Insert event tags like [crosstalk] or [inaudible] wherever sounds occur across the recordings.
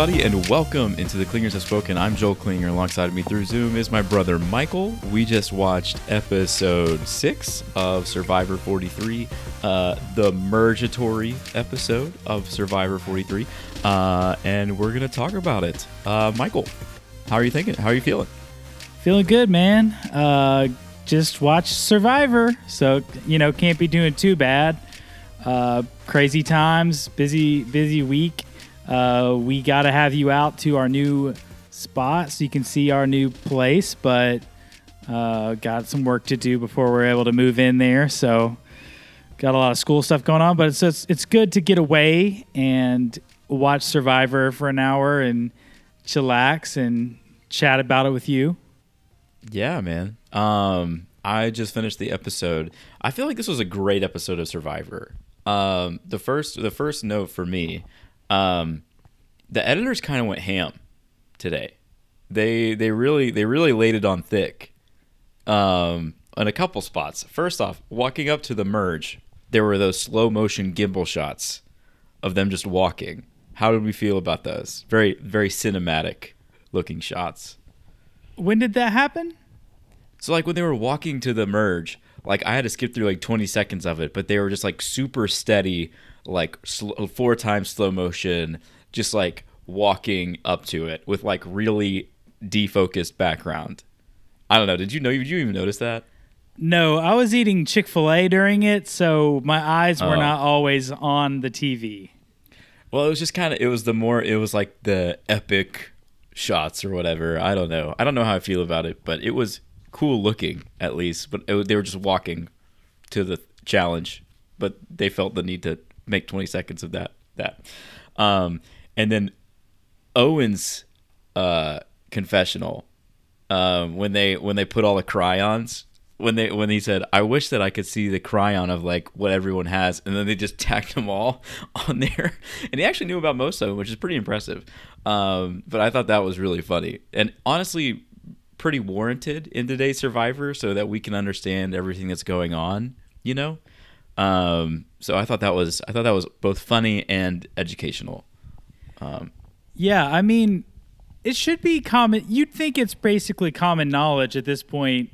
everybody, and welcome into the Clingers Have Spoken. I'm Joel Klinger. Alongside me through Zoom is my brother Michael. We just watched episode six of Survivor 43, uh, the mergatory episode of Survivor 43, uh, and we're gonna talk about it. Uh, Michael, how are you thinking? How are you feeling? Feeling good, man. Uh, just watched Survivor, so you know can't be doing too bad. Uh, crazy times, busy busy week. Uh, we got to have you out to our new spot so you can see our new place, but uh, got some work to do before we're able to move in there. So got a lot of school stuff going on, but it's it's, it's good to get away and watch Survivor for an hour and chillax and chat about it with you. Yeah, man. Um, I just finished the episode. I feel like this was a great episode of Survivor. Um, the first the first note for me, um, the editors kind of went ham today. They they really they really laid it on thick. Um, on a couple spots. First off, walking up to the merge, there were those slow motion gimbal shots of them just walking. How did we feel about those? Very very cinematic looking shots. When did that happen? So like when they were walking to the merge, like I had to skip through like 20 seconds of it, but they were just like super steady, like sl- four times slow motion, just like walking up to it with like really defocused background. I don't know. Did you know? Did you even notice that? No, I was eating Chick fil A during it, so my eyes were Oh. not always on the TV. Well, it was just kind of. It was the more. It was like the epic shots or whatever. I don't know. I don't know how I feel about it, but it was cool looking at least. But it, they were just walking to the challenge, but they felt the need to make 20 seconds of that. That, um, and then Owen's uh, confessional um, when they when they put all the chyrons when they when he said I wish that I could see the chyron of like what everyone has and then they just [laughs] tacked them all on there. And he actually knew about most of them which is pretty impressive. Um, but I thought that was really funny. And honestly pretty warranted in today's Survivor so that we can understand everything that's going on you know um, so I thought that was I thought that was both funny and educational Yeah, I mean, it should be common. You'd think it's basically common knowledge at this point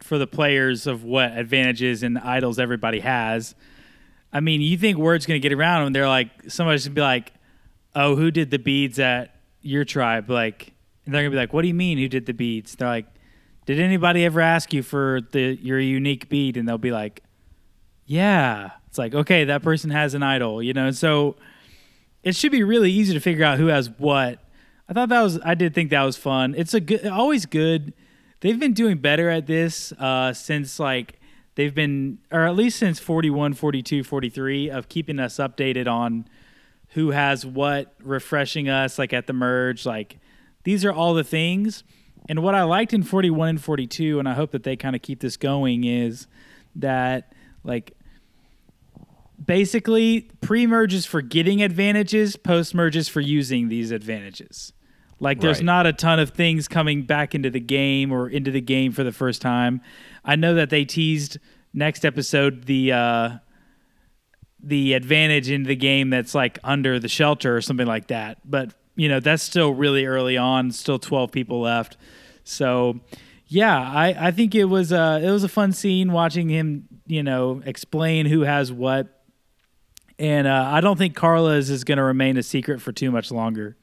for the players of what advantages and idols everybody has. I mean, you think word's going to get around when they're like, somebody's going to be like, oh, who did the beads at your tribe? Like, and they're going to be like, what do you mean who did the beads? They're like, did anybody ever ask you for the your unique bead? And they'll be like, yeah. It's like, okay, that person has an idol, you know? So it should be really easy to figure out who has what. I thought that was I did think that was fun. It's a good always good. They've been doing better at this uh, since like they've been or at least since 41, 42, 43 of keeping us updated on who has what, refreshing us like at the merge, like these are all the things. And what I liked in 41 and 42 and I hope that they kind of keep this going is that like basically pre-merge is for getting advantages post-merge is for using these advantages. Like there's Right. not a ton of things coming back into the game or into the game for the first time. I know that they teased next episode the uh the advantage in the game that's like under the shelter or something like that. But you know that's still really early on still 12 people left. So yeah i i think it was uh it was a fun scene watching him you know explain who has what and uh, I don't think Karla's is going to remain a secret for too much longer.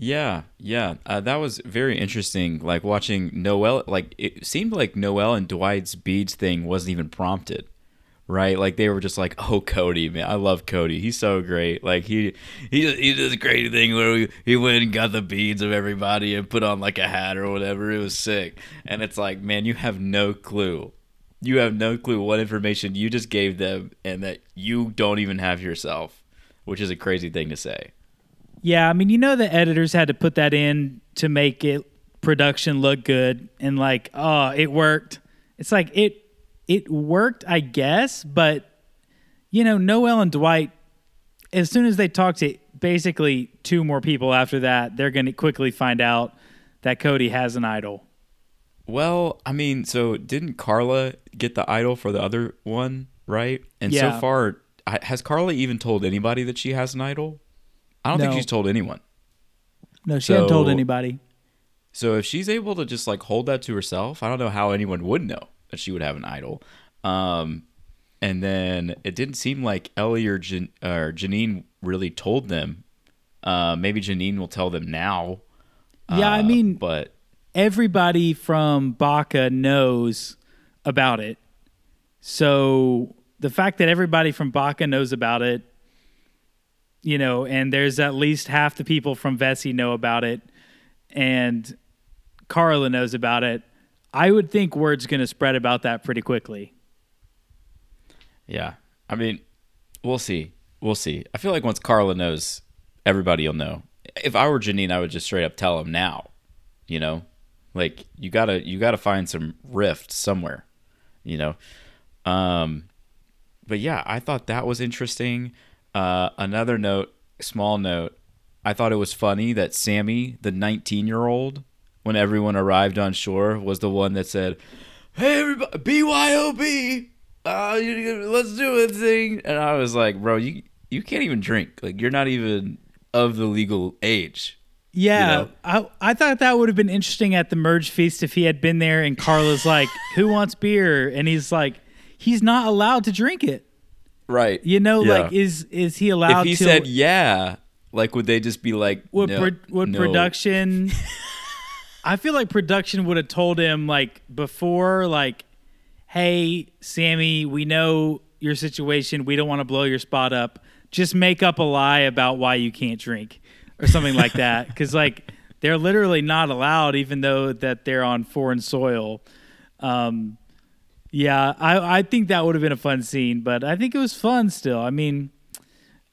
Yeah, yeah, uh, that was very interesting. Like watching Noelle, like it seemed like Noelle and Dwight's beads thing wasn't even prompted, right? Like they were just like, "Oh, Cody, man, I love Cody. He's so great. Like he he he did this great thing where he, he went and got the beads of everybody and put on like a hat or whatever. It was sick. And it's like, man, you have no clue. You have no clue what information you just gave them, and that you don't even have yourself, which is a crazy thing to say. Yeah, I mean, you know, the editors had to put that in to make it production look good, and like, oh, it worked. It's like it it worked, I guess, but you know, Noelle and Dwight, as soon as they talk to basically two more people after that, they're going to quickly find out that Cody has an idol. Well, I mean, so didn't Karla get the idol for the other one, right? And Yeah. so far, has Karla even told anybody that she has an idol? I don't think she's told anyone. No, she hadn't told anybody. So if she's able to just like hold that to herself, I don't know how anyone would know that she would have an idol. Um, and then it didn't seem like Ellie or, Jan- or Jeanine really told them. Uh, maybe Jeanine will tell them now. Yeah, I Uh, mean, but everybody from Baka knows about it. So the fact that everybody from Baka knows about it, you know, and there's at least half the people from Vesi know about it, and Karla knows about it. I would think word's going to spread about that pretty quickly. yeah, I mean, we'll see. We'll see. I feel like once Karla knows, everybody will know. If I were Jeanine, I would just straight up tell him now. You know, like you gotta you gotta find some rift somewhere. You know, um, but yeah, I thought that was interesting. Uh, another note, small note, I thought it was funny that Sami, the 19 year old, when everyone arrived on shore, was the one that said, "Hey, everybody, BYOB, uh, let's do a thing." And I was like, "Bro, you you can't even drink. Like, you're not even of the legal age." Yeah, know? I I thought that would have been interesting at the merge feast if he had been there and Karla's like, [laughs] "Who wants beer?" and he's like, "He's not allowed to drink it." Right. You know, Yeah. like is is he allowed if he to? said yeah, like would they just be like, would no, pro- would no. production? [laughs] I feel like production would have told him like before, like, "Hey, Sami, we know your situation. We don't want to blow your spot up. Just make up a lie about why you can't drink, or something like that." Because like they're literally not allowed, even though that they're on foreign soil. Um, yeah, I I think that would have been a fun scene, but I think it was fun still. I mean.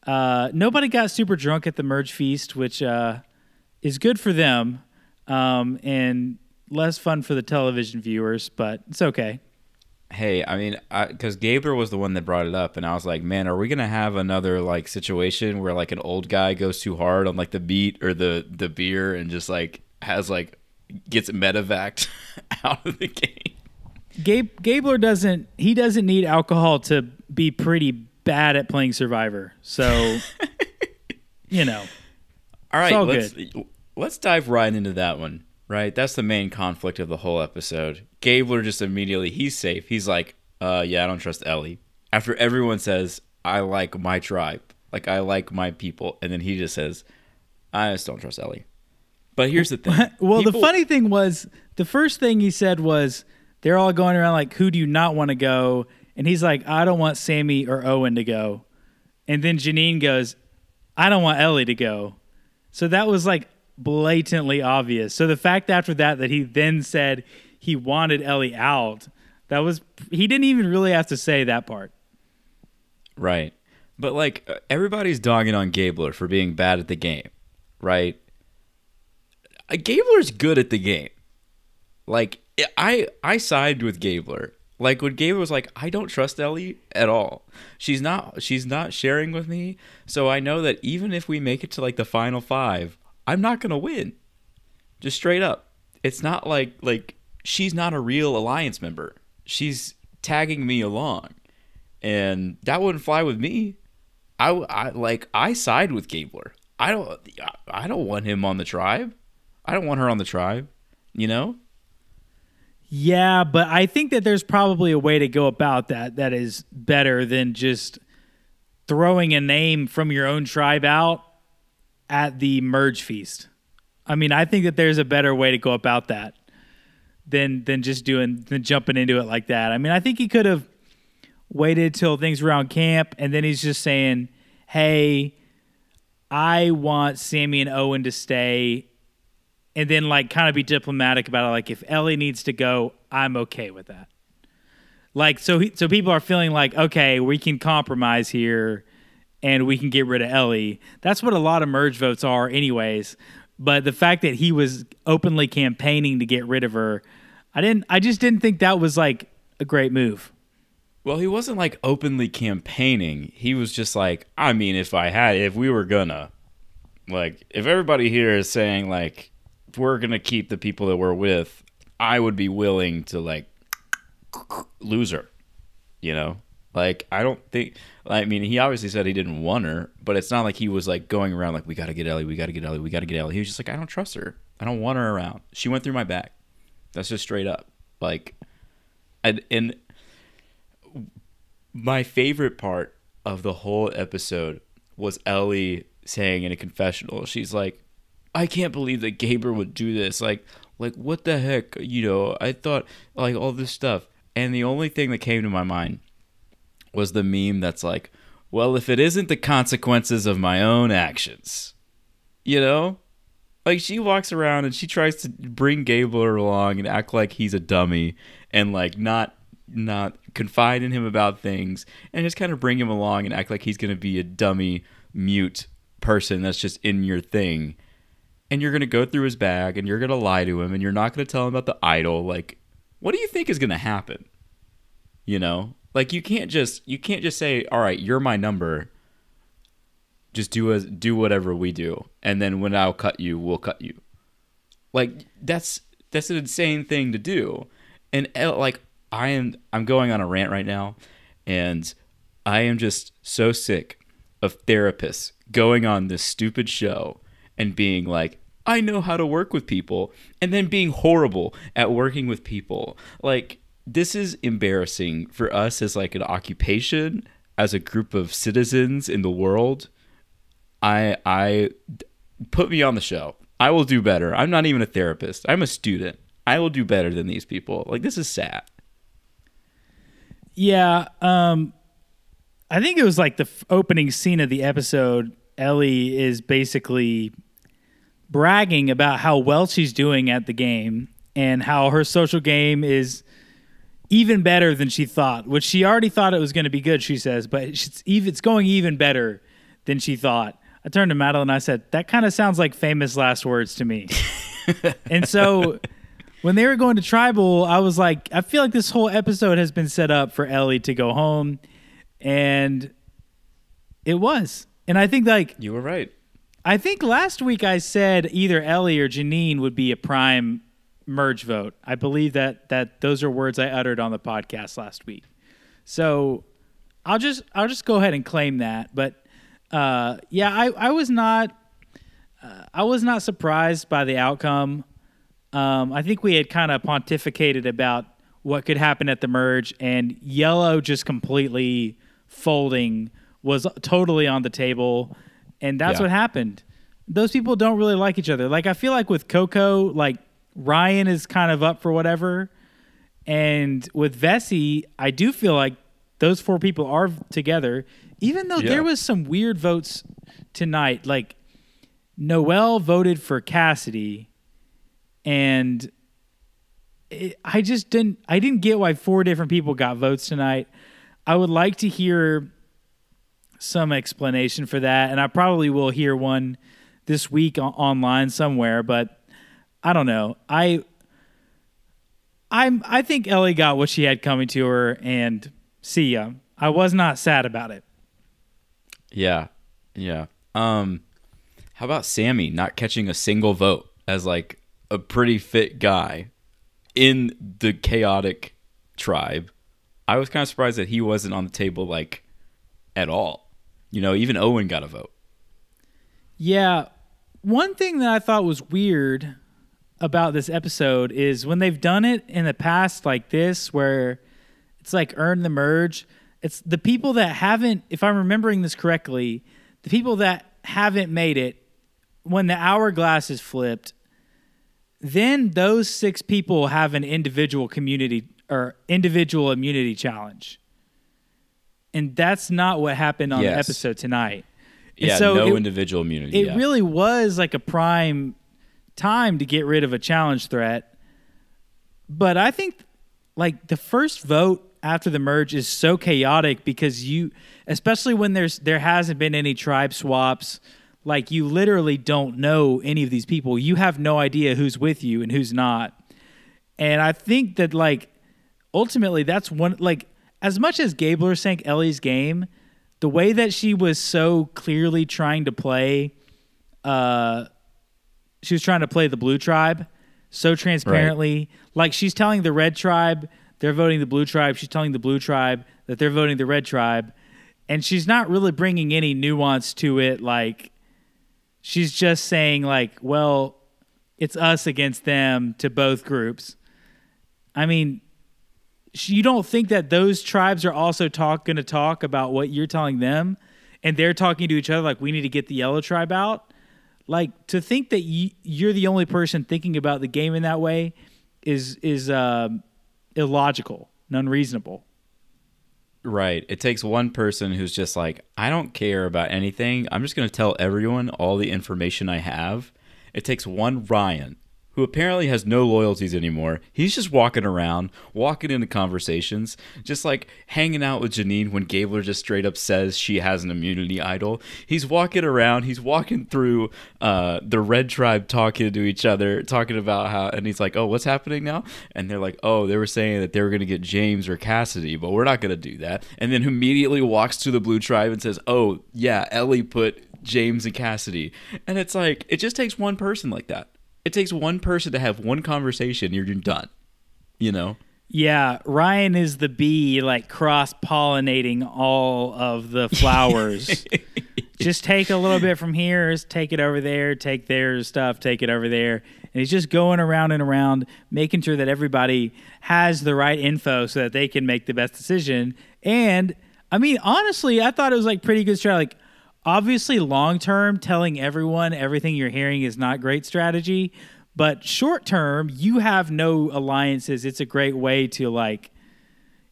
Uh, nobody got super drunk at the merge feast, which uh, is good for them, um, and less fun for the television viewers, but it's okay. Hey, I mean, because Gabler was the one that brought it up, and I was like, man, are we gonna have another like situation where like an old guy goes too hard on like the beat or the the beer and just like has like gets medevaced [laughs] out of the game? Gabe Gabler doesn't he doesn't need alcohol to be pretty bad at playing Survivor, so [laughs] you know. All right, all let's let's dive right into that one. Right, that's the main conflict of the whole episode. Gabler just immediately he's safe. He's like, uh, yeah, I don't trust Ellie. After everyone says, I like my tribe, like I like my people, and then he just says, I just don't trust Ellie. But here's the thing. [laughs] well, the funny thing was the first thing he said was they're all going around like, "Who do you not want to go?" And he's like, "I don't want Sami or Owen to go." And then Jeanine goes, "I don't want Ellie to go." So that was like blatantly obvious. So the fact after that that he then said he wanted Ellie out, that was he didn't even really have to say that part. Right. But like uh, everybody's dogging on Gabler for being bad at the game, right? Uh, Gabler's good at the game. Like I I sided with Gabler. Like when Gabler was like, I don't trust Ellie at all. She's not she's not sharing with me, so I know that even if we make it to like the final five, I'm not gonna win. Just straight up. It's not like like she's not a real alliance member. She's tagging me along and that wouldn't fly with me. I, I like I side with Gabler. I don't I don't want him on the tribe. I don't want her on the tribe. You know? Yeah, but I think that there's probably a way to go about that that is better than just throwing a name from your own tribe out at the merge feast. I mean, I think that there's a better way to go about that than than just doing than jumping into it like that. I mean, I think he could have waited till things were on camp and then he's just saying, "Hey, I want Sami and Owen to stay and then like kind of be diplomatic about it. Like if Ellie needs to go, I'm okay with that. Like so, he, so people are feeling like okay, we can compromise here, and we can get rid of Ellie. That's what a lot of merge votes are, anyways. But the fact that he was openly campaigning to get rid of her, I didn't. I just didn't think that was like a great move. Well, he wasn't like openly campaigning. He was just like, I mean, if I had if we were gonna like if everybody here is saying like we're gonna keep the people that we're with, I would be willing to like lose her. You know? Like I don't think. I mean, he obviously said he didn't want her, but it's not like he was like going around like we got to get Ellie, we got to get Ellie, we got to get Ellie. He was just like I don't trust her. I don't want her around. She went through my back. That's just straight up. Like, and, and my favorite part of the whole episode was Ellie saying in a confessional, she's like, I can't believe that Gabler would do this. Like, like what the heck? You know, I thought like all this stuff. And the only thing that came to my mind was the meme that's like, well, if it isn't the consequences of my own actions, you know? Like she walks around and she tries to bring Gabler along and act like he's a dummy and like not not confide in him about things and just kind of bring him along and act like he's going to be a dummy mute person that's just in your thing. And you're going to go through his bag and you're going to lie to him and you're not going to tell him about the idol like what do you think is going to happen? You know? Like you can't just you can't just say, "All right, you're my number." Just do as do whatever we do, and then when I'll cut you, we'll cut you. Like that's that's an insane thing to do, and uh, like I am I'm going on a rant right now, and I am just so sick of therapists going on this stupid show and being like, I know how to work with people, and then being horrible at working with people. Like this is embarrassing for us as like an occupation as a group of citizens in the world i i put me on the show. I will do better. I'm not even a therapist. I'm a student. I will do better than these people. Like this is sad. Yeah um i think it was like the f- opening scene of the episode ellie is basically bragging about how well she's doing at the game and how her social game is even better than she thought, which she already thought it was going to be good, she says, but it's, even, it's going even better than she thought. I turned to Madeline and I said, That kind of sounds like famous last words to me. [laughs] and so when they were going to tribal, I was like, I feel like this whole episode has been set up for Ellie to go home. And it was. And I think, like, you were right. I think last week I said either Ellie or Jeanine would be a prime merge vote. I believe that that those are words I uttered on the podcast last week. So I'll just I'll just go ahead and claim that. But uh, yeah, I I was not uh, I was not surprised by the outcome. Um, I think we had kind of pontificated about what could happen at the merge, and yellow just completely folding was totally on the table, and that's yeah. what happened. Those people don't really like each other. Like I feel like with Coco, like Ryan is kind of up for whatever. And with Vessi, I do feel like those four people are together, even though yeah. there was some weird votes tonight. Like Noelle voted for Cassidy, and it, I just didn't. I didn't get why four different people got votes tonight. I would like to hear some explanation for that, and I probably will hear one this week online somewhere. But I don't know. I I'm I think Ellie got what she had coming to her and see ya. I was not sad about it. Yeah. Yeah. Um how about Sami not catching a single vote as like a pretty fit guy in the chaotic tribe? I was kind of surprised that he wasn't on the table like at all. You know, even Owen got a vote. Yeah. One thing that I thought was weird about this episode is when they've done it in the past like this where it's like earn the merge it's the people that haven't if i'm remembering this correctly the people that haven't made it when the hourglass is flipped then those six people have an individual community or individual immunity challenge and that's not what happened on yes. the episode tonight and yeah so no it, individual immunity it yeah. really was like a prime time to get rid of a challenge threat. But I think like the first vote after the merge is so chaotic because you especially when there's there hasn't been any tribe swaps like you literally don't know any of these people you have no idea who's with you and who's not and i think that like ultimately that's one like as much as gabler sank ellie's game the way that she was so clearly trying to play uh she was trying to play the blue tribe so transparently. Right. Like she's telling the red tribe they're voting the blue tribe. She's telling the blue tribe that they're voting the red tribe, and she's not really bringing any nuance to it. Like she's just saying like, well, it's us against them to both groups. I mean, you don't think that those tribes are also talk going to talk about what you're telling them, and they're talking to each other like we need to get the yellow tribe out. Like to think that you, you're the only person thinking about the game in that way is is um, illogical and unreasonable. Right. It takes one person who's just like, I don't care about anything. I'm just going to tell everyone all the information I have. It takes one Ryan who apparently has no loyalties anymore. He's just walking around, walking into conversations, just like hanging out with Jeanine when Gabler just straight up says she has an immunity idol. He's walking around, he's walking through uh, the Red Tribe talking to each other, talking about how, and he's like, oh, what's happening now? And they're like, oh, they were saying that they were going to get James or Cassidy, but we're not going to do that. And then immediately walks to the Blue Tribe and says, oh, yeah, Ellie put James and Cassidy. And it's like, it just takes one person like that it takes one person to have one conversation, you're done. You know? Yeah, Ryan is the bee, like cross pollinating all of the flowers. [laughs] just take a little bit from here, take it over there, take their stuff, take it over there. And he's just going around and around, making sure that everybody has the right info so that they can make the best decision. And I mean, honestly, I thought it was like pretty good strategy. Like, obviously long term telling everyone everything you're hearing is not great strategy but short term you have no alliances it's a great way to like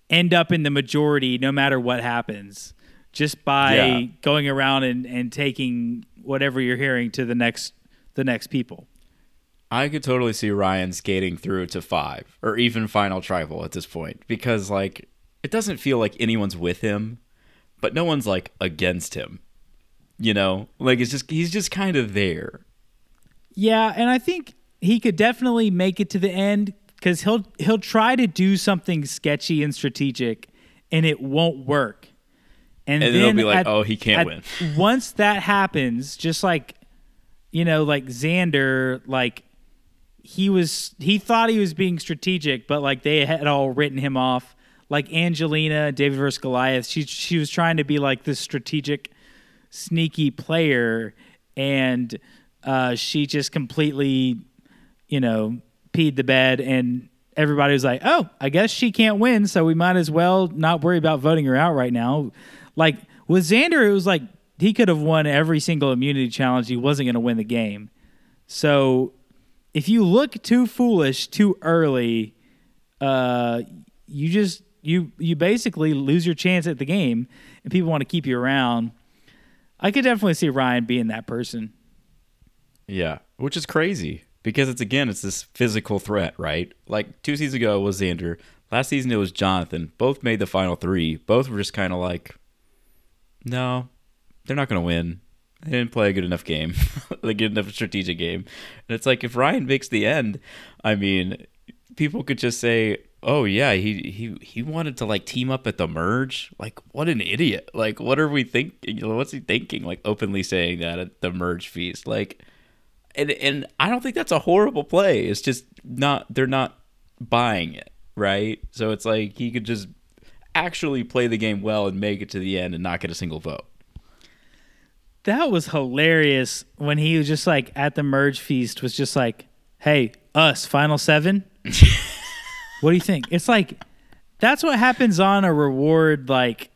end up in the majority no matter what happens just by yeah. going around and, and taking whatever you're hearing to the next the next people I could totally see Ryan skating through to five or even final tribal at this point because like it doesn't feel like anyone's with him, but no one's like against him. You know, like it's just he's just kind of there. Yeah, and I think he could definitely make it to the end because he'll he'll try to do something sketchy and strategic, and it won't work. And, and then they'll be like, at, "Oh, he can't win." [laughs] once that happens, just like you know, like Xander, like he was he thought he was being strategic, but like they had all written him off. Like Angelina, David versus Goliath, she she was trying to be like this strategic sneaky player, and uh, she just completely, you know, peed the bed, and everybody was like, "Oh, I guess she can't win, so we might as well not worry about voting her out right now." Like with Xander, it was like he could have won every single immunity challenge. He wasn't going to win the game. So if you look too foolish too early, uh, you just you you basically lose your chance at the game, and people want to keep you around. I could definitely see Ryan being that person. Yeah, which is crazy because it's again it's this physical threat, right? Like two seasons ago was Xander, last season it was Jonathan. Both made the final three. Both were just kind of like, no, they're not going to win. They didn't play a good enough game, [laughs] a good enough strategic game. And it's like if Ryan makes the end, I mean, people could just say, oh yeah, he he he wanted to like team up at the merge. Like what an idiot! Like what are we thinking? What's he thinking? Like openly saying that at the merge feast. Like, and and I don't think that's a horrible play. It's just not they're not buying it, right? So it's like he could just actually play the game well and make it to the end and not get a single vote. That was hilarious when he was just like at the merge feast was just like, "Hey, us, final 7?" [laughs] What do you think? It's like that's what happens on a reward like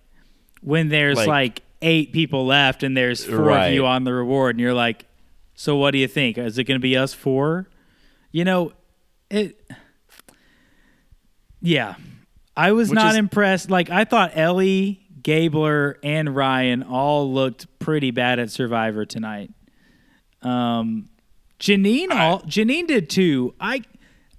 when there's like, like eight people left and there's four right. of you on the reward and you're like, so what do you think? Is it going to be us four? You know, it. Yeah, I was Which not is, impressed. Like I thought Ellie, Gabler, and Ryan all looked pretty bad at Survivor tonight. Um, Jeanine, all Jeanine did too. I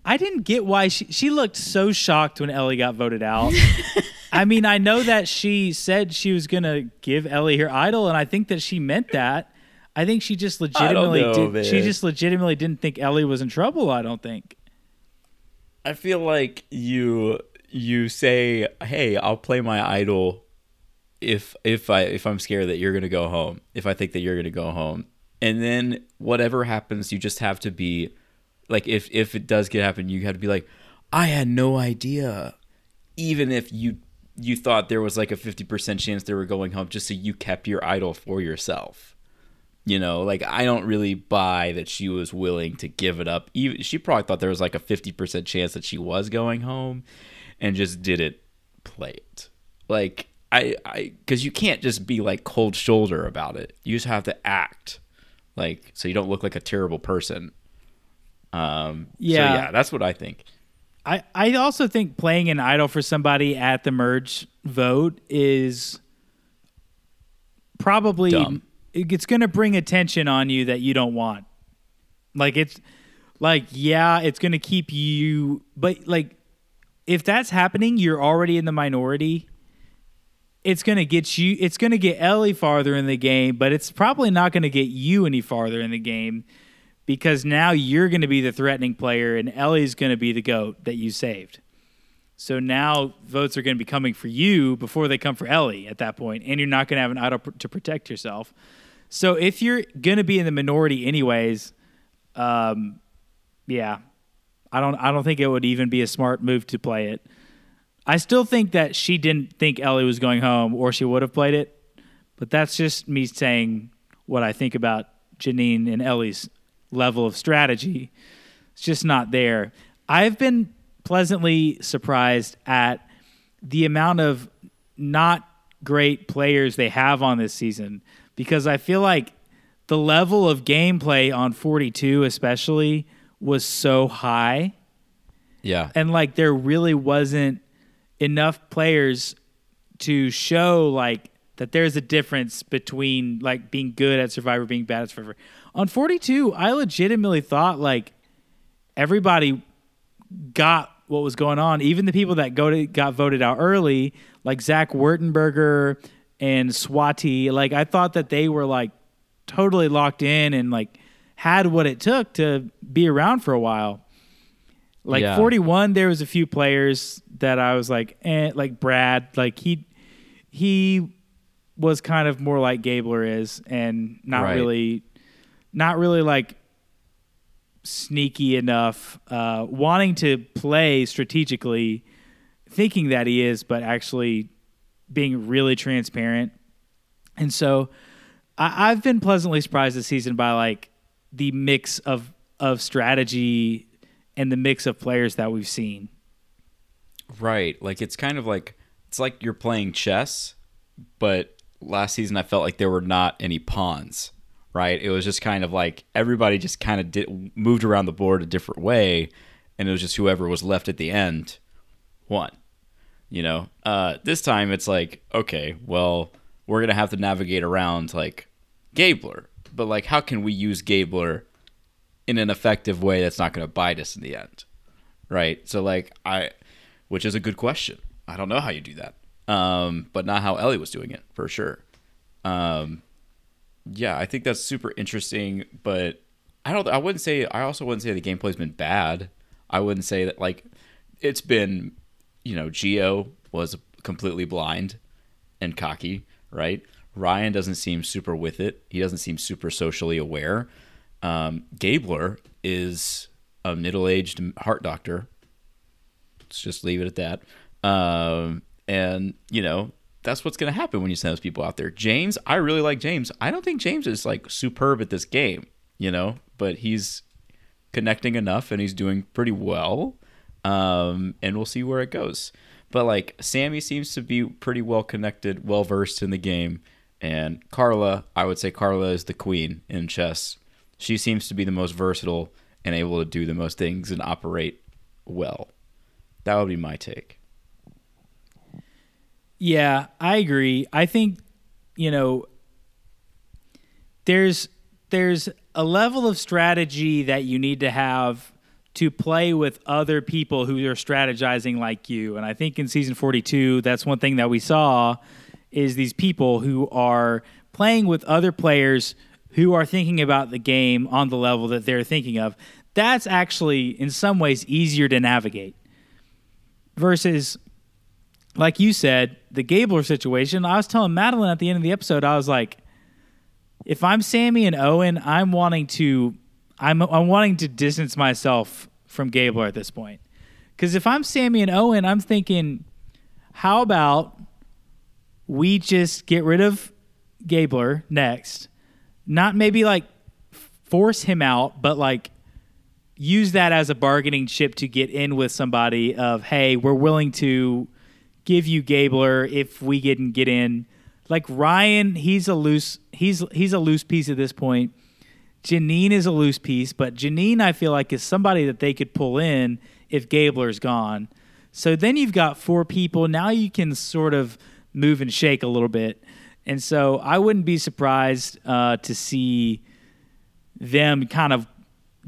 I didn't get why she she looked so shocked when Ellie got voted out. [laughs] I mean, I know that she said she was gonna give Ellie her idol, and I think that she meant that. I think she just legitimately know, did, she just legitimately didn't think Ellie was in trouble. I don't think. I feel like you you say, "Hey, I'll play my idol if if I if I'm scared that you're gonna go home. If I think that you're gonna go home, and then whatever happens, you just have to be like if if it does get happen, you have to be like, I had no idea. even if you you thought there was like a 50% chance they were going home just so you kept your idol for yourself. You know, like I don't really buy that she was willing to give it up. Even she probably thought there was like a 50% chance that she was going home and just didn't play it. Like I I cuz you can't just be like cold shoulder about it. You just have to act like so you don't look like a terrible person. Um yeah, so yeah that's what I think. I, I also think playing an idol for somebody at the merge vote is probably Dumb. it's going to bring attention on you that you don't want. Like it's like yeah, it's going to keep you but like if that's happening, you're already in the minority. It's going to get you it's going to get Ellie farther in the game, but it's probably not going to get you any farther in the game because now you're going to be the threatening player and Ellie's going to be the goat that you saved. So now votes are going to be coming for you before they come for Ellie at that point, and you're not going to have an idol pr- to protect yourself. So if you're going to be in the minority anyways, um, yeah, I don't I don't think it would even be a smart move to play it. I still think that she didn't think Ellie was going home, or she would have played it. But that's just me saying what I think about Jeanine and Ellie's level of strategy. It's just not there. I've been pleasantly surprised at the amount of not great players they have on this season because I feel like the level of gameplay on 42 especially was so high. Yeah. And like there really wasn't enough players to show like that there's a difference between like being good at survivor being bad at survivor on 42, I legitimately thought like everybody got what was going on. Even the people that go to, got voted out early, like Zach Wurtenberger and Swati, like I thought that they were like totally locked in and like had what it took to be around for a while. Like yeah. 41, there was a few players that I was like, eh, like Brad, like he he was kind of more like Gabler is and not right. really not really like sneaky enough, uh, wanting to play strategically, thinking that he is, but actually being really transparent. And so I, I've been pleasantly surprised this season by like the mix of of strategy and the mix of players that we've seen. Right. Like it's kind of like it's like you're playing chess, but last season I felt like there were not any pawns right? It was just kind of like everybody just kind of did, moved around the board a different way, and it was just whoever was left at the end won. You know, uh, this time it's like, okay, well, we're gonna have to navigate around like Gabler, but like, how can we use Gabler in an effective way that's not gonna bite us in the end, right? So like, I, which is a good question. I don't know how you do that, um, but not how Ellie was doing it for sure. Um, yeah, I think that's super interesting, but I don't. I wouldn't say. I also wouldn't say the gameplay's been bad. I wouldn't say that like it's been. You know, Geo was completely blind and cocky, right? Ryan doesn't seem super with it. He doesn't seem super socially aware. Um, Gabler is a middle-aged heart doctor. Let's just leave it at that. Um, and you know, that's what's going to happen when you send those people out there. James, I really like James. I don't think James is like superb at this game, you know, but he's connecting enough and he's doing pretty well. Um, and we'll see where it goes. But like Sami seems to be pretty well connected, well versed in the game. And Karla, I would say Karla is the queen in chess. She seems to be the most versatile and able to do the most things and operate well. That would be my take. Yeah, I agree. I think you know there's there's a level of strategy that you need to have to play with other people who are strategizing like you. And I think in season 42, that's one thing that we saw is these people who are playing with other players who are thinking about the game on the level that they're thinking of. That's actually in some ways easier to navigate versus like you said, the Gabler situation, I was telling Madeline at the end of the episode, I was like, if I'm Sami and Owen, I'm wanting to, I'm, I'm wanting to distance myself from Gabler at this point. Because if I'm Sami and Owen, I'm thinking, how about we just get rid of Gabler next? Not maybe like force him out, but like use that as a bargaining chip to get in with somebody of, hey, we're willing to give you Gabler if we didn't get in. Like Ryan, he's a loose he's he's a loose piece at this point. Jeanine is a loose piece, but Jeanine I feel like is somebody that they could pull in if Gabler's gone. So then you've got four people. Now you can sort of move and shake a little bit. And so I wouldn't be surprised uh, to see them kind of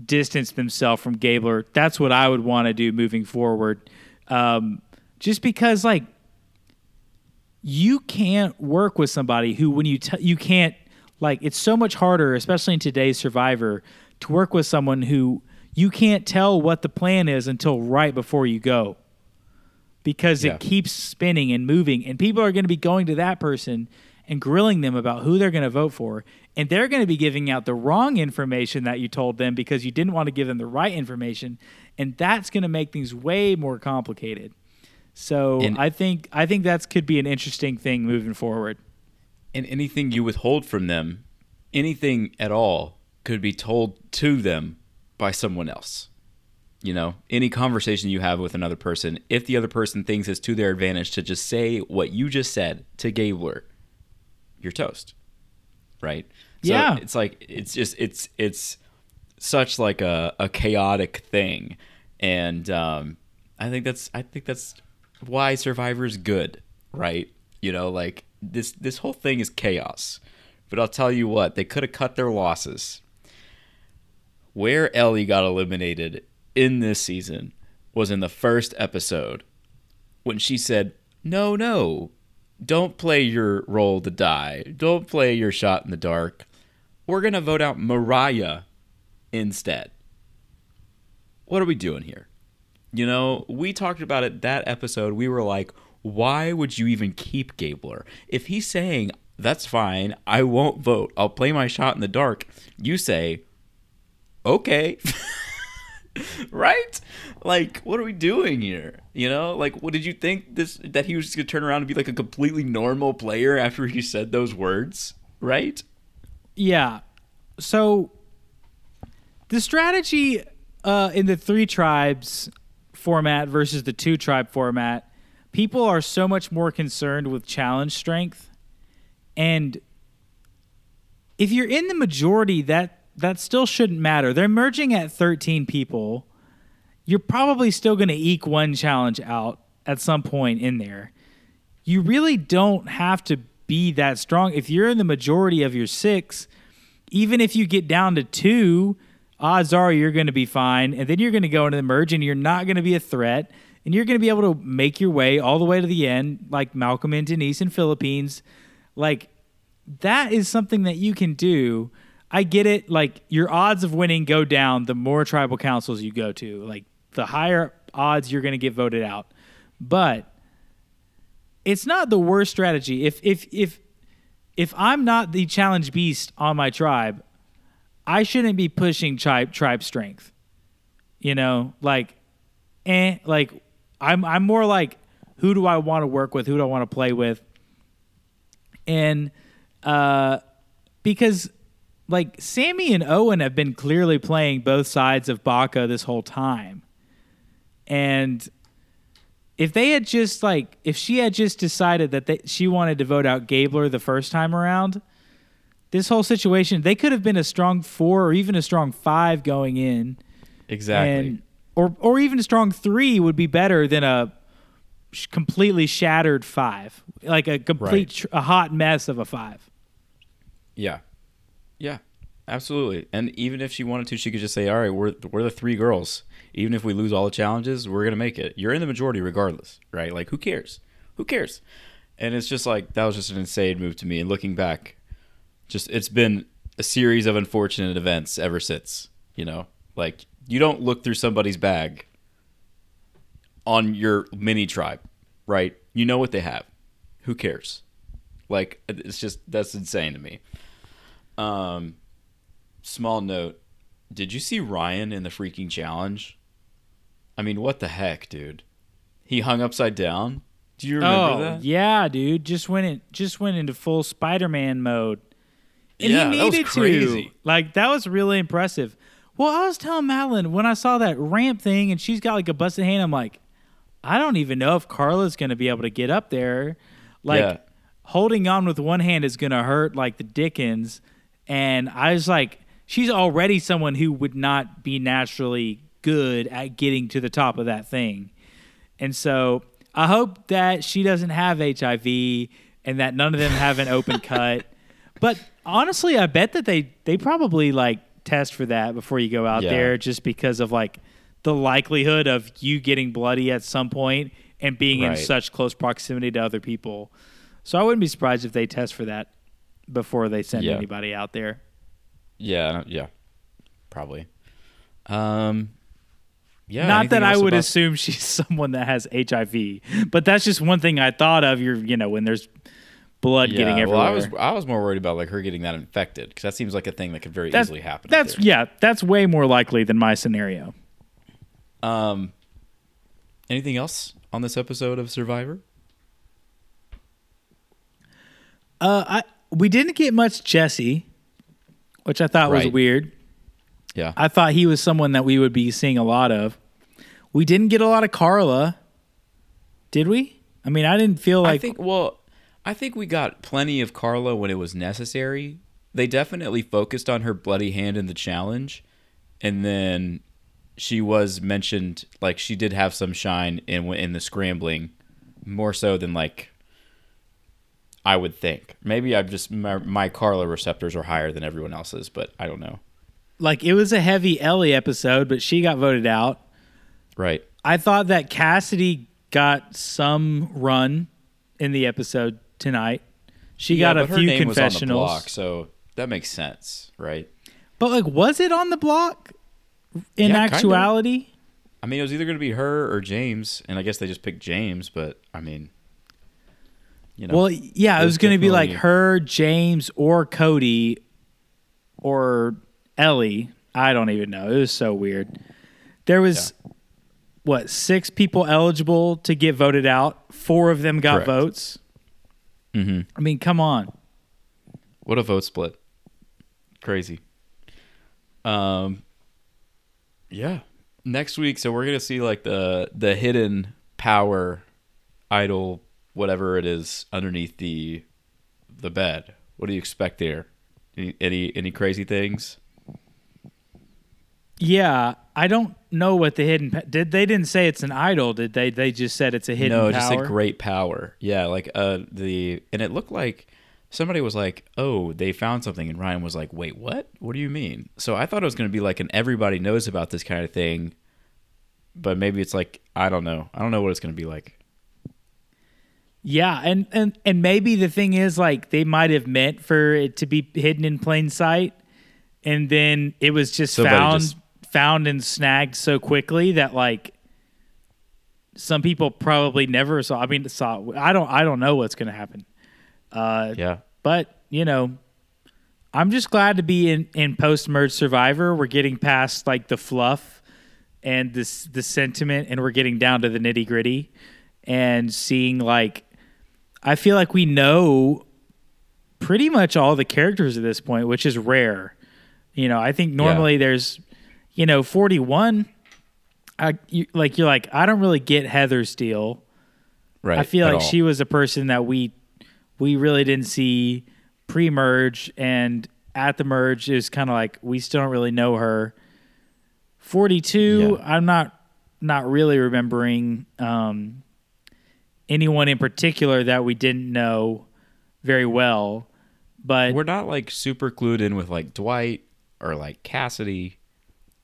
distance themselves from Gabler. That's what I would want to do moving forward. Um, just because, like, you can't work with somebody who, when you t- you can't, like, it's so much harder, especially in today's Survivor, to work with someone who you can't tell what the plan is until right before you go because Yeah. it keeps spinning and moving and people are going to be going to that person and grilling them about who they're going to vote for and they're going to be giving out the wrong information that you told them because you didn't want to give them the right information and that's going to make things way more complicated so And- i think i think that's could be an interesting thing moving forward And anything you withhold from them, anything at all, could be told to them by someone else. You know, any conversation you have with another person, if the other person thinks it's to their advantage to just say what you just said to Gabler, you're toast. Right? So Yeah. It's like it's just it's it's such like a, a chaotic thing. And um I think that's I think that's why Survivor's good, right? You know, like this this whole thing is chaos. But I'll tell you what, they could have cut their losses. Where Ellie got eliminated in this season was in the first episode when she said, No, no, don't play your role to die. Don't play your shot in the dark. We're going to vote out Mariah instead. What are we doing here? You know, we talked about it that episode. We were like, why would you even keep Gabler? If he's saying, that's fine, I won't vote, I'll play my shot in the dark, you say, okay. [laughs] right? Like, what are we doing here? You know, like, what did you think this that he was just gonna turn around and be like a completely normal player after he said those words? Right? Yeah. So the strategy uh, in the three tribes format versus the two tribe format, people are so much more concerned with challenge strength. And if you're in the majority, that that still shouldn't matter. They're merging at 13 people. You're probably still going to eke one challenge out at some point in there. You really don't have to be that strong. If you're in the majority of your six, even if you get down to two, odds are you're going to be fine. And then you're going to go into the merge and you're not going to be a threat. And you're going to be able to make your way all the way to the end, like Malcolm and Denise in Philippines. Like, that is something that you can do. I get it. Like, your odds of winning go down the more tribal councils you go to. Like, the higher odds you're going to get voted out. But it's not the worst strategy. If if if if I'm not the challenge beast on my tribe, I shouldn't be pushing tribe tribe strength. You know, like eh, like I'm I'm more like who do I want to work with? Who do I want to play with? And uh because like Sami and Owen have been clearly playing both sides of Baka this whole time. And if they had just like if she had just decided that they, she wanted to vote out Gabler the first time around, this whole situation they could have been a strong four or even a strong five going in, Exactly. and or or even a strong three would be better than a sh- completely shattered five, like a complete Right. tr- a hot mess of a five. Yeah, yeah, absolutely. And even if she wanted to, she could just say, "All right, we're we're the three girls. Even if we lose all the challenges, we're gonna make it. You're in the majority regardless, right? Like, who cares? Who cares?" And it's just like that was just an insane move to me. And looking back, just it's been a series of unfortunate events ever since. You know, like you don't look through somebody's bag on your mini tribe, right? You know what they have. Who cares? Like it's just that's insane to me. Um, small note: Did you see Ryan in the freaking challenge? I mean, what the heck, dude? He hung upside down. Do you remember Oh that? yeah, dude, just went in, just went into full Spider-Man mode, and Yeah, he that was needed crazy. to. Like that was really impressive. Well, I was telling Madeline when I saw that ramp thing, and she's got like a busted hand. I'm like, I don't even know if Karla's gonna be able to get up there. Like Yeah. holding on with one hand is gonna hurt like the Dickens. And I was like, she's already someone who would not be naturally good at getting to the top of that thing. And so I hope that she doesn't have HIV and that none of them have an open [laughs] cut. But honestly, I bet that they they probably like test for that before you go out Yeah. there just because of like the likelihood of you getting bloody at some point and being in such close proximity to other people. So I wouldn't be surprised if they test for that before they send Yeah. anybody out there. Yeah, yeah, probably. Um, yeah. Not that I would about- assume she's [laughs] someone that has HIV, but that's just one thing I thought of. You're, you know, when there's blood Yeah, getting everywhere. well, I was I was more worried about like her getting that infected because that seems like a thing that could very that's, easily happen. That's yeah, that's way more likely than my scenario. Um, anything else on this episode of Survivor? Uh, I we didn't get much Jesse, which I thought was weird. Yeah, I thought he was someone that we would be seeing a lot of. We didn't get a lot of Karla, did we? I mean, I didn't feel like I think. Well, I think we got plenty of Karla when it was necessary. They definitely focused on her bloody hand in the challenge, and then she was mentioned like she did have some shine in in the scrambling, more so than like I would think. Maybe I'm just my, my Karla receptors are higher than everyone else's, but I don't know. like it was a heavy Ellie episode, but she got voted out. Right. I thought that Cassidy got some run in the episode tonight. She got a few name was on the confessionals. block, so that makes sense, right? But like was it on the block in Yeah, actuality? I mean, it was either going to be her or James, and I guess they just picked James. But I mean, you know, Well, yeah, it was going to be like her, James, or Cody, or Ellie. I don't even know. It was so weird. There was what six people eligible to get voted out. Four of them got Correct. votes. Mhm. I mean, come on. what a vote split, crazy. Um, yeah. Next week, so we're gonna see like the the hidden power idol, whatever it is, underneath the the bed. What do you expect there? Any any, any crazy things? Yeah, I don't know what the hidden pa- did. They didn't say it's an idol, did they? They just said it's a hidden no, power. just a great power. Yeah, like uh the and it looked like somebody was like, "Oh, they found something," and Ryan was like, "Wait, what? What do you mean?" So I thought it was going to be like an everybody knows about this kind of thing, but maybe it's like I don't know. I don't know what it's going to be like. Yeah, and, and and maybe the thing is like they might have meant for it to be hidden in plain sight, and then it was just Somebody found just- found and snagged so quickly that like some people probably never saw. I mean, saw. I don't. I don't know what's going to happen. Uh, Yeah, but you know, I'm just glad to be in in post merge Survivor. We're getting past like the fluff and this the sentiment, and we're getting down to the nitty gritty, and seeing like I feel like we know pretty much all the characters at this point, which is rare. You know, I think normally there's you know 41. I you, like you're like I don't really get Heather Steele. right. I feel like all. she was a person that we we really didn't see pre-merge and at the merge it was kind of like we still don't really know her. 42 Yeah. I'm not not really remembering um, anyone in particular that we didn't know very well, but we're not like super clued in with like Dwight or like Cassidy.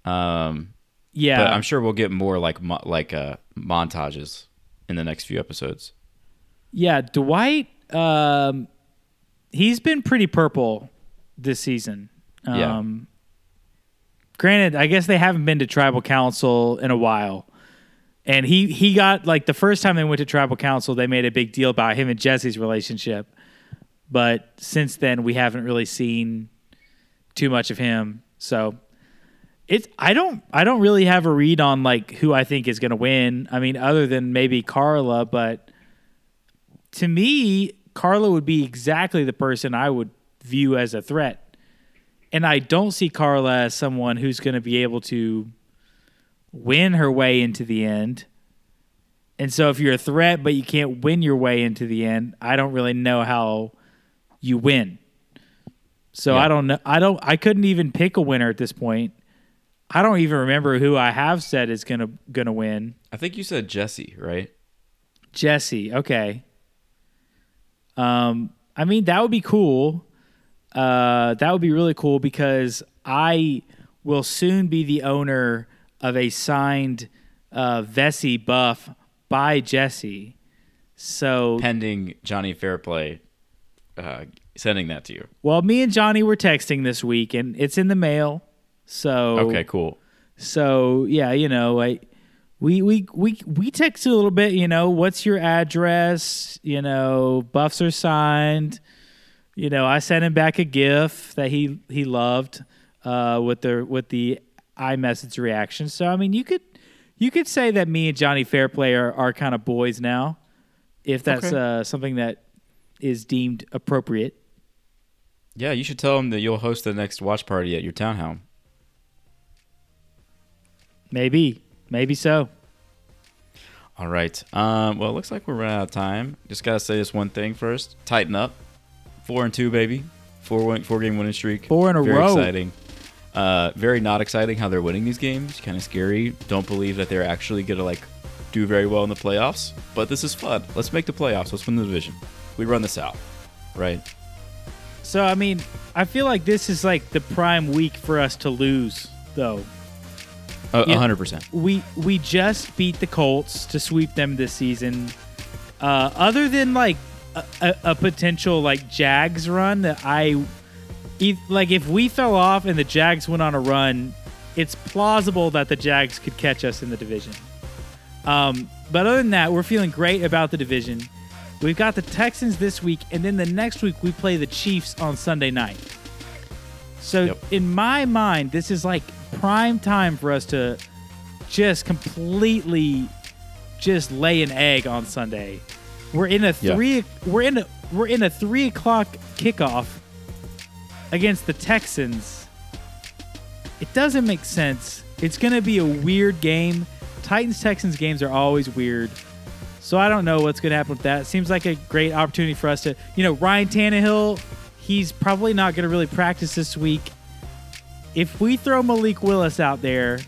Um, yeah, but I'm sure we'll get more like mo- like uh montages in the next few episodes. Yeah, Dwight. Um, he's been pretty purple this season. Yeah. Um, Granted, I guess they haven't been to tribal council in a while, and he he got like the first time they went to tribal council, they made a big deal about him and Jesse's relationship. But since then, we haven't really seen too much of him. So it's I don't I don't really have a read on like who I think is going to win. I mean, other than maybe Karla, but to me, Karla would be exactly the person I would view as a threat. And I don't see Karla as someone who's going to be able to win her way into the end. And so if you're a threat but you can't win your way into the end, I don't really know how you win. So Yeah. I don't know I don't I couldn't even pick a winner at this point. I don't even remember who I have said is going to going to win. I think you said Jesse, right? Jesse. Okay. Um, I mean that would be cool. Uh, that would be really cool because I will soon be the owner of a signed uh, Vesi buff by Jesse. So, Pending Johnny Fairplay uh, sending that to you. well, me and Johnny were texting this week, and it's in the mail. So, Okay, cool. So yeah, you know, I we we we we text a little bit. You know, what's your address? You know, buffs are signed. You know, I sent him back a GIF that he he loved uh, with the with the iMessage reaction. So I mean, you could you could say that me and Johnny Fairplay are, are kind of boys now, if that's Okay. uh, something that is deemed appropriate. Yeah, you should tell him that you'll host the next watch party at your townhome. Maybe, maybe so. All right. Um, well, it looks like we're running out of time. Just gotta say this one thing first. Tighten up. Four and two, baby. Four win- four game winning streak. Four in a very row. Very exciting. Uh, very not exciting how they're winning these games. Kind of scary. Don't believe that they're actually gonna like do very well in the playoffs. But this is fun. Let's make the playoffs. Let's win the division. We run this out, right? So I mean, I feel like this is like the prime week for us to lose, though. Yeah. hundred percent. We we just beat the Colts to sweep them this season. Uh, other than like a, a, a potential like Jags run that I, if, like if we fell off and the Jags went on a run, it's plausible that the Jags could catch us in the division. Um, but other than that, we're feeling great about the division. We've got the Texans this week, and then the next week we play the Chiefs on Sunday night. So Yep. in my mind, this is like prime time for us to just completely just lay an egg on Sunday. We're in a Yeah. three. We're in a we're in a three o'clock kickoff against the Texans. It doesn't make sense. It's gonna be a weird game. Titans Texans games are always weird. So I don't know what's gonna happen with that. Seems like a great opportunity for us to, you know, Ryan Tannehill. He's probably not gonna really practice this week. If we throw Malik Willis out there,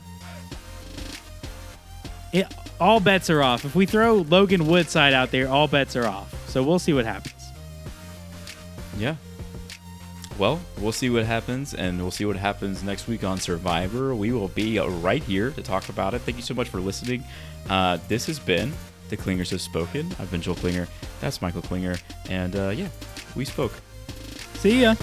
it, all bets are off. If we throw Logan Woodside out there, all bets are off. So we'll see what happens. Yeah. Well, we'll see what happens, and we'll see what happens next week on Survivor. We will be right here to talk about it. Thank you so much for listening. Uh, this has been The Clingers Have Spoken. I've been Joel Klinger. That's Michael Klinger. And uh, yeah, we spoke. See ya.